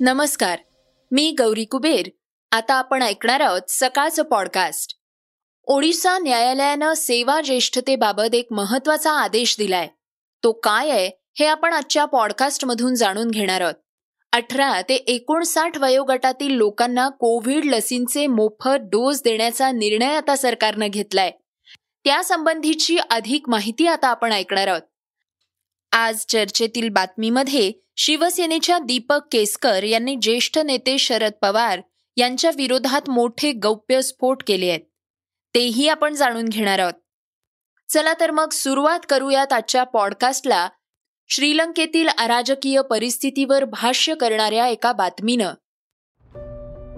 नमस्कार मी गौरी कुबेर. आता आपण ऐकणार आहोत सकाळचं पॉडकास्ट ओडिशा न्यायालयानं सेवा ज्येष्ठतेबाबत एक महत्त्वाचा आदेश दिलाय. तो काय आहे हे आपण आजच्या पॉडकास्टमधून जाणून घेणार आहोत. अठरा ते एकोणसाठ वयोगटातील लोकांना कोविड लसींचे मोफत डोस देण्याचा निर्णय आता सरकारनं घेतलाय. त्यासंबंधीची अधिक माहिती आता आपण ऐकणार आहोत. आज चर्चेतील बातमीमध्ये शिवसेनेच्या दीपक केसकर यांनी ज्येष्ठ नेते शरद पवार यांच्या विरोधात मोठे गौप्यस्फोट केले आहेत. तेही आपण जाणून घेणार आहोत. चला तर मग सुरुवात करूयात आजच्या पॉडकास्टला. श्रीलंकेतील अराजकीय परिस्थितीवर भाष्य करणाऱ्या एका बातमीनं.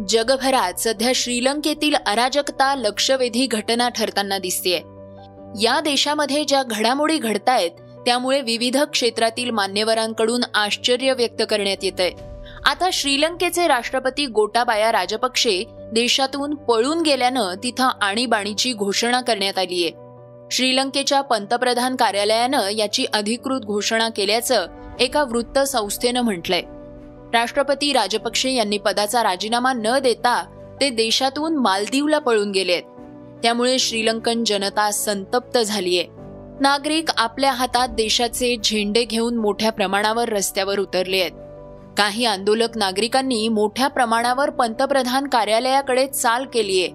जगभरात सध्या श्रीलंकेतील अराजकता लक्षवेधी घटना ठरताना दिसतेय. या देशामध्ये ज्या घडामोडी घडतायत त्यामुळे विविध क्षेत्रातील मान्यवरांकडून आश्चर्य व्यक्त करण्यात येत आहे. आता श्रीलंकेचे राष्ट्रपती गोटाबाया राजपक्षे देशातून पळून गेल्यानं तिथं आणीबाणीची घोषणा करण्यात आली आहे. श्रीलंकेच्या पंतप्रधान कार्यालयानं याची अधिकृत घोषणा केल्याचं एका वृत्त संस्थेनं म्हटलंय. राष्ट्रपती राजपक्षे यांनी पदाचा राजीनामा न देता ते देशातून मालदीवला पळून गेलेत. त्यामुळे श्रीलंकन जनता संतप्त झालीय. नागरिक आपल्या हातात देशाचे झेंडे घेऊन मोठ्या प्रमाणावर रस्त्यावर उतरले आहेत. काही आंदोलक नागरिकांनी मोठ्या प्रमाणावर पंतप्रधान कार्यालयाकडे चाल केलीये.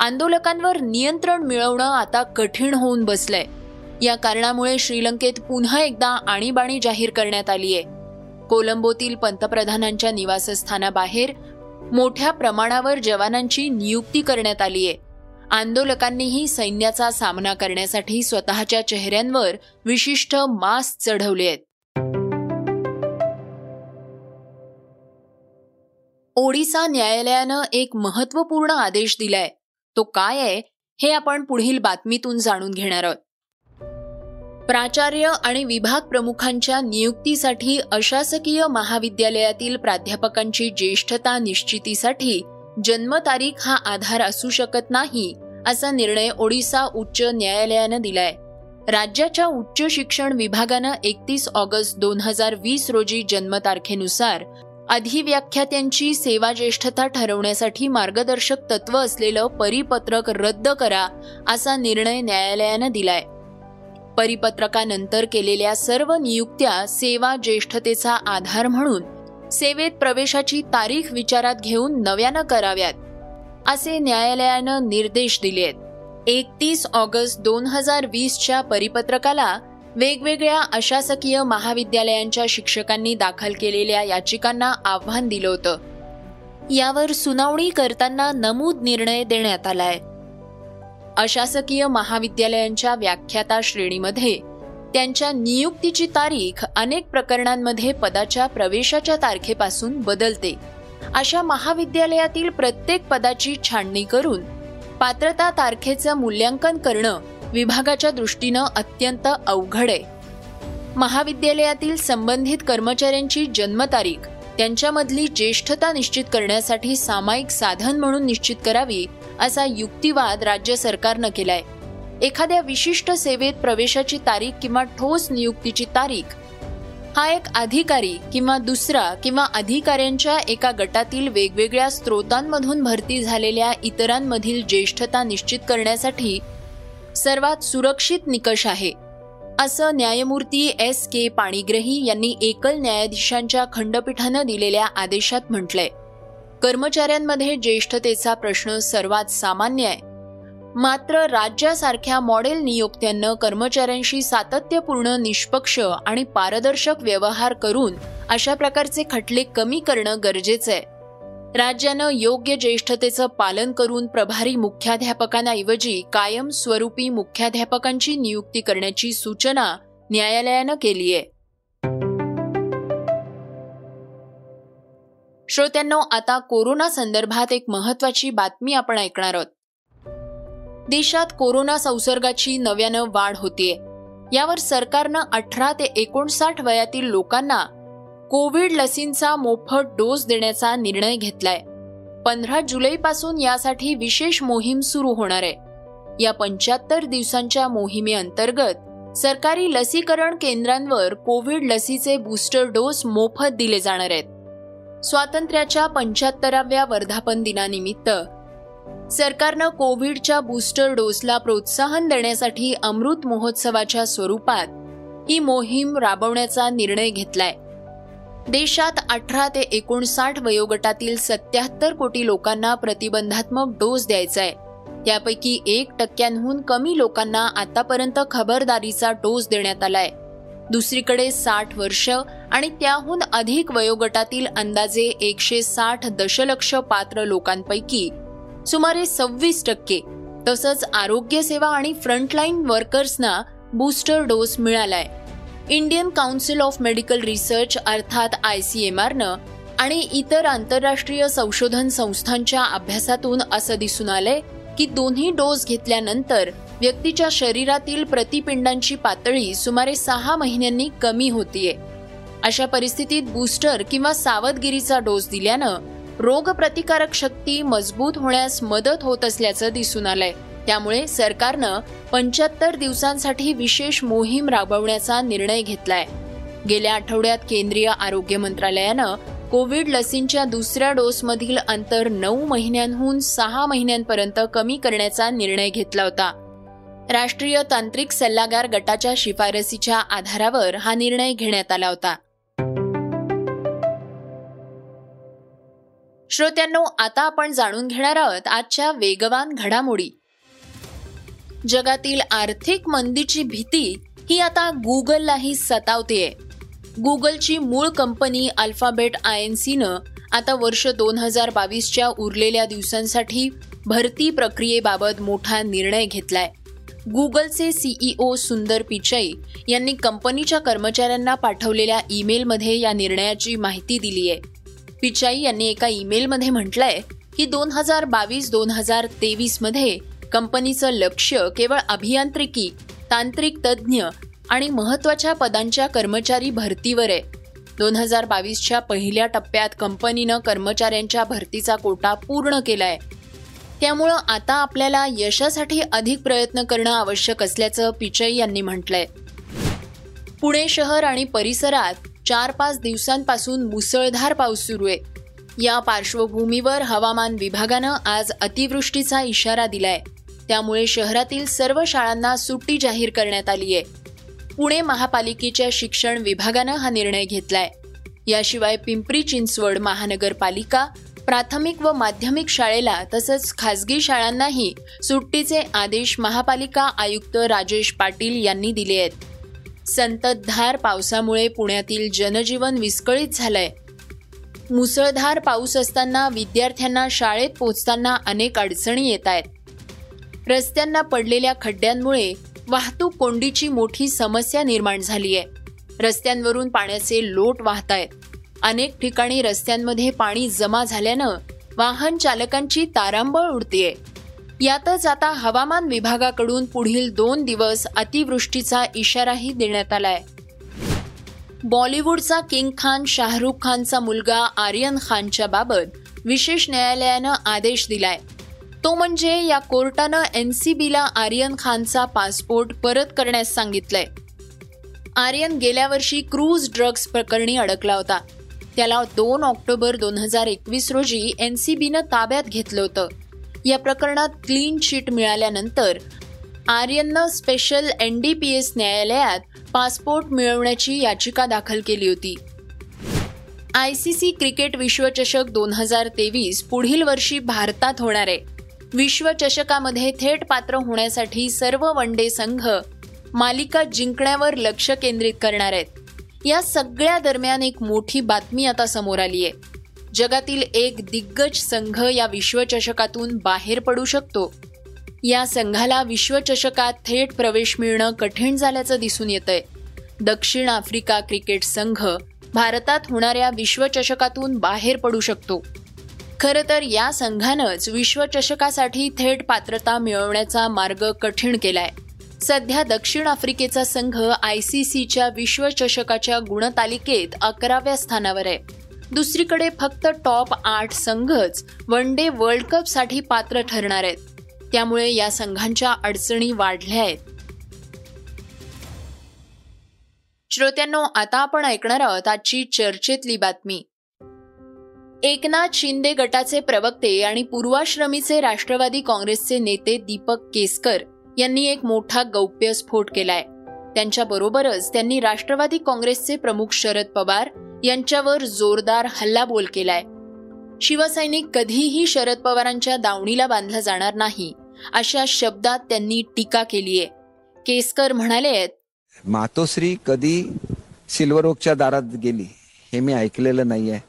आंदोलकांवर नियंत्रण मिळवणं आता कठीण होऊन बसलंय. या कारणामुळे श्रीलंकेत पुन्हा एकदा आणीबाणी जाहीर करण्यात आलीय. कोलंबोतील पंतप्रधानांच्या निवासस्थानाबाहेर मोठ्या प्रमाणावर जवानांची नियुक्ती करण्यात आलीय. आंदोलकांनीही सैन्याचा सामना करण्यासाठी स्वतःच्या चेहऱ्यांवर विशिष्ट मास्क चढवले आहेत. ओडिसा न्यायालयानं एक महत्त्वपूर्ण आदेश दिलाय. तो काय आहे हे आपण पुढील बातमीतून जाणून घेणार आहोत. प्राचार्य आणि विभाग प्रमुखांच्या नियुक्तीसाठी अशासकीय महाविद्यालयातील प्राध्यापकांची ज्येष्ठता निश्चितीसाठी जन्मतारीख हा आधार असू शकत नाही असा निर्णय ओडिसा उच्च न्यायालयानं दिलाय. राज्याच्या उच्च शिक्षण विभागानं एकतीस ऑगस्ट दोन हजार वीस रोजी जन्मतारखेनुसार अधिव्याख्यात्यांची सेवा ज्येष्ठता ठरवण्यासाठी मार्गदर्शक तत्व असलेलं परिपत्रक रद्द करा असा निर्णय न्यायालयानं दिलाय. परिपत्रकानंतर केलेल्या सर्व नियुक्त्या सेवा ज्येष्ठतेचा आधार म्हणून सेवेत प्रवेशाची तारीख विचारात घेऊन नव्यानं कराव्यात असे न्यायालयानं निर्देश दिलेत. एकतीस ऑगस्ट दोन हजार वीसच्या परिपत्रकाला वेगवेगळ्या अशासकीय महाविद्यालयांच्या शिक्षकांनी दाखल केलेल्या याचिकांना आव्हान दिलं होतं. यावर सुनावणी करताना नमूद निर्णय देण्यात आलाय. अशासकीय महाविद्यालयांच्या व्याख्याता श्रेणीमध्ये त्यांच्या नियुक्तीची तारीख अनेक प्रकरणांमध्ये पदाच्या प्रवेशाच्या तारखेपासून बदलते. अशा महाविद्यालयातील प्रत्येक पदाची छाणणी करून पात्रता तारखेचं मूल्यांकन करणं विभागाच्या दृष्टीनं अत्यंत अवघड आहे. महाविद्यालयातील संबंधित कर्मचाऱ्यांची जन्मतारीख त्यांच्यामधली ज्येष्ठता निश्चित करण्यासाठी सामायिक साधन म्हणून निश्चित करावी असा युक्तिवाद राज्य सरकारनं केलाय. एखाद्या विशिष्ट सेवेत प्रवेशाची तारीख किंवा ठोस नियुक्तीची तारीख. हा एक अधिकारी किंवा दुसरा किंवा अधिकाऱ्यांच्या एका गटातील वेगवेगळ्या स्रोतांमधून भरती झालेल्या इतरांमधील ज्येष्ठता निश्चित करण्यासाठी सर्वात सुरक्षित निकष आहे. असं न्यायमूर्ती एस के पाणीग्रही यांनी एकल न्यायाधीशांच्या खंडपीठानं दिलेल्या आदेशात म्हटलंय. कर्मचाऱ्यांमध्ये ज्येष्ठतेचा प्रश्न सर्वात सामान्य आहे. मात्र राज्यासारख्या मॉडेल नियोक्त्यांनं कर्मचाऱ्यांशी सातत्यपूर्ण निष्पक्ष आणि पारदर्शक व्यवहार करून अशा प्रकारचे खटले कमी करणं गरजेचं आहे. राज्यानं योग्य ज्येष्ठतेचं पालन करून प्रभारी मुख्याध्यापकांऐवजी कायमस्वरूपी मुख्याध्यापकांची नियुक्ती करण्याची सूचना न्यायालयानं केली आहे. श्रोत्यांनो आता कोरोना संदर्भात एक महत्वाची बातमी आपण ऐकणार आहोत. देशात कोरोना संसर्गाची नव्यानं वाढ होतीये. यावर सरकारनं अठरा ते एकोणसाठ वयातील लोकांना कोविड लसींचा मोफत डोस देण्याचा निर्णय घेतलाय. पंधरा जुलैपासून यासाठी विशेष मोहीम सुरू होणार आहे. या पंच्याहत्तर दिवसांच्या मोहिमेअंतर्गत सरकारी लसीकरण केंद्रांवर कोविड लसीचे बूस्टर डोस मोफत दिले जाणार आहेत. स्वातंत्र्याच्या पंच्याहत्तराव्या वर्धापन दिनानिमित्त सरकारनं कोविडच्या बूस्टर डोसला प्रोत्साहन देण्यासाठी अमृत महोत्सवाच्या स्वरूपात ही मोहीम राबवण्याचा निर्णय घेतलाय. देशात अठरा ते एकोणसाठ वयोगटातील सत्याहत्तर कोटी लोकांना प्रतिबंधात्मक डोस द्यायचा आहे त्यापैकी एक टक्क्यांहून कमी लोकांना आतापर्यंत खबरदारीचा डोस देण्यात आलाय. दुसरीकडे साठ वर्ष आणि त्याहून अधिक वयोगटातील अंदाजे एकशे साठ दशलक्ष पात्र लोकांपैकी सुमारे सव्वीस टक्के. तसंच आरोग्य सेवा आणि फ्रंटलाईन वर्कर्सना बूस्टर डोस मिळालाय. Indian Council of Medical Research अर्थात आय सी एम आरनं आणि इतर आंतरराष्ट्रीय संशोधन संस्थांच्या अभ्यासातून असं दिसून आलंय की दोन्ही डोस घेतल्यानंतर व्यक्तीच्या शरीरातील प्रतिपिंडांची पातळी सुमारे सहा महिन्यांनी कमी होतीये. अशा परिस्थितीत बूस्टर किंवा सावधगिरीचा डोस दिल्यानं रोगप्रतिकारक शक्ती मजबूत होण्यास मदत होत असल्याचं दिसून आलंय. त्यामुळे सरकारनं पंच्याहत्तर दिवसांसाठी विशेष मोहीम राबवण्याचा निर्णय घेतलाय. गेल्या आठवड्यात केंद्रीय आरोग्य मंत्रालयानं कोविड लसींच्या दुसऱ्या डोसमधील अंतर नऊ महिन्यांहून सहा महिन्यांपर्यंत कमी करण्याचा निर्णय घेतला होता. राष्ट्रीय तांत्रिक सल्लागार गटाच्या शिफारसीच्या आधारावर हा निर्णय घेण्यात आला होता. श्रोत्यांनो आता आपण जाणून घेणार आहोत आजच्या वेगवान घडामोडी. जगातील आर्थिक मंदीची भीती ही आता गुगललाही सतावतेय. गुगलची मूळ कंपनी अल्फाबेट आय एन सीनं आता वर्ष दोन हजार बावीसच्या उरलेल्या दिवसांसाठी भरती प्रक्रियेबाबत मोठा निर्णय घेतलाय. गुगलचे सीईओ सुंदर पिचाई यांनी कंपनीच्या कर्मचाऱ्यांना पाठवलेल्या ईमेलमध्ये या निर्णयाची माहिती दिली आहे पिचाई यांनी एका ईमेलमध्ये म्हटलंय की दोन हजार बावीस दोन हजार तेवीसमध्ये कंपनीचं लक्ष केवळ अभियांत्रिकी तांत्रिक तज्ज्ञ आणि महत्त्वाच्या पदांच्या कर्मचारी भरतीवर आहे. दोन हजार बावीसच्या पहिल्या टप्प्यात कंपनीनं कर्मचाऱ्यांच्या भरतीचा कोटा पूर्ण केलाय. त्यामुळं आता आपल्याला यशासाठी अधिक प्रयत्न करणं आवश्यक असल्याचं पिचई यांनी म्हटलंय. पुणे शहर आणि परिसरात चार पाच दिवसांपासून मुसळधार पाऊस सुरू आहे. या पार्श्वभूमीवर हवामान विभागानं आज अतिवृष्टीचा इशारा दिलाय. त्यामुळे शहरातील सर्व शाळांना सुट्टी जाहीर करण्यात आली आहे. पुणे महापालिकेच्या शिक्षण विभागानं हा निर्णय घेतलाय. याशिवाय पिंपरी चिंचवड महानगरपालिका प्राथमिक व माध्यमिक शाळेला तसंच खासगी शाळांनाही सुट्टीचे आदेश महापालिका आयुक्त राजेश पाटील यांनी दिले आहेत. संततधार पावसामुळे पुण्यातील जनजीवन विस्कळीत झालंय. मुसळधार पाऊस असताना विद्यार्थ्यांना शाळेत पोहोचताना अनेक अडचणी येत आहेत. रस्त्यांना पडलेल्या खड्ड्यांमुळे वाहतूक कोंडीची मोठी समस्या निर्माण झाली आहे रस्त्यांवरून पाण्याचे लोट वाहत आहेत. अनेक ठिकाणी रस्त्यांमध्ये पाणी जमा झाल्यानं वाहन चालकांची तारांबळ उडतीये. यातच आता हवामान विभागाकडून पुढील दोन दिवस अतिवृष्टीचा इशाराही देण्यात आलाय. बॉलिवूडचा किंग खान शाहरुख खानचा मुलगा आर्यन खानच्या बाबत विशेष न्यायालयानं आदेश दिलाय. तो म्हणजे या कोर्टानं एनसीबीला आर्यन खानचा पासपोर्ट परत करण्यास सांगितलंय. आर्यन गेल्या वर्षी क्रूज ड्रग्ज प्रकरणी अडकला होता. त्याला दोन ऑक्टोबर दोन हजार एकवीस रोजी एनसीबीनं ताब्यात घेतलं होतं. या प्रकरणात क्लीन शीट मिळाल्यानंतर आर्यननं special N D P S न्यायालयात पासपोर्ट मिळवण्याची याचिका दाखल केली होती. आय सी सी क्रिकेट विश्वचषक दोन हजार तेवीस पुढील वर्षी भारतात होणार आहे. विश्वचषकामध्ये थेट पात्र होण्यासाठी सर्व वन डे संघ मालिका जिंकण्यावर लक्ष केंद्रित करणार आहेत. या सगळ्या दरम्यान एक मोठी बातमी आता समोर आली आहे. जगातील एक दिग्गज संघ या विश्वचषकातून बाहेर पडू शकतो. या संघाला विश्वचषकात थेट प्रवेश मिळणं कठीण झाल्याचं दिसून येतंय. दक्षिण आफ्रिका क्रिकेट संघ भारतात होणाऱ्या विश्वचषकातून बाहेर पडू शकतो. खरं तर या संघानंच विश्वचषकासाठी थेट पात्रता मिळवण्याचा मार्ग कठीण केलाय. सध्या दक्षिण आफ्रिकेचा संघ आय सी सीच्या विश्वचषकाच्या गुणतालिकेत अकराव्या स्थानावर आहे. दुसरीकडे फक्त टॉप आठ संघच वन डे वर्ल्ड कपसाठी पात्र ठरणार आहेत. त्यामुळे या संघांच्या अडचणी वाढल्या आहेत. श्रोत्यांनो आता आपण ऐकणार आहोत आजची चर्चेतली बातमी. एकनाथ शिंदे गटाचे प्रवक्ते आणि पूर्वाश्रमीचे राष्ट्रवादी काँग्रेसचे नेते दीपक केसकर यांनी एक मोठा गौप्य स्फोट केलाय. त्यांच्या बरोबरच त्यांनी राष्ट्रवादी काँग्रेसचे प्रमुख शरद पवार यांच्यावर जोरदार हल्लाबोल केलाय. शिवसैनिक कधीही शरद पवारांच्या दावणीला बांधला जाणार नाही अशा शब्दात त्यांनी टीका केली आहे केसकर म्हणाले मातोश्री कधी सिल्वर ओकच्या दारात गेली हे मी ऐकलेलं नाही आहे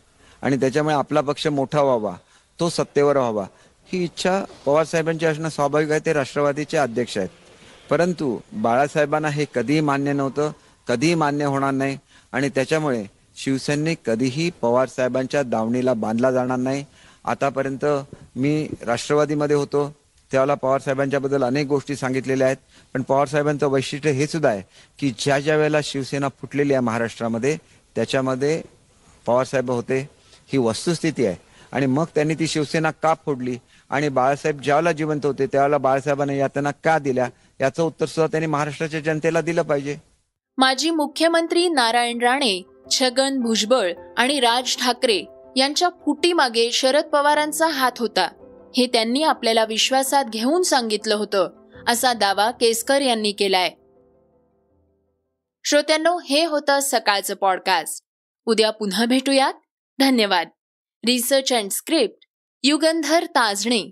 आणि त्याच्यामुळे आपला पक्ष मोठा व्हावा तो सत्तेवर व्हावा ही इच्छा पवार साहेबांची असणं स्वाभाविक आहे ते राष्ट्रवादीचे अध्यक्ष आहेत. परंतु बाळासाहेबांना हे कधीही मान्य नव्हतं कधीही मान्य होणार नाही आणि त्याच्यामुळे शिवसेनेने कधीही पवार साहेबांच्या दावणीला बांधला जाणार नाही. आतापर्यंत मी राष्ट्रवादीमध्ये होतो. त्यावेळेला पवारसाहेबांच्याबद्दल अनेक गोष्टी सांगितलेल्या आहेत. पण पवार साहेबांचं वैशिष्ट्य हे सुद्धा आहे की ज्या ज्या वेळेला शिवसेना फुटलेली आहे महाराष्ट्रामध्ये त्याच्यामध्ये पवारसाहेब होते. ही वस्तुस्थिती आहे. आणि मग त्यांनी ती शिवसेना का फोडली? आणि बाळासाहेब ज्यावेळेला जिवंत होते त्यावेळेला बाळासाहेबांना यातना का दिल्या? याचं उत्तर सुद्धा त्यांनी महाराष्ट्राच्या जनतेला दिलं पाहिजे. माजी मुख्यमंत्री नारायण राणे छगन भुजबळ आणि राज ठाकरे यांच्या फुटीमागे शरद पवारांचा हात होता. हे त्यांनी आपल्याला विश्वासात घेऊन सांगितलं होतं असा दावा केसकर यांनी केलाय. श्रोत्यांनो हे होतं सकाळचं पॉडकास्ट उद्या पुन्हा भेटूयात. धन्यवाद. Research and script Yugandhar Tajane.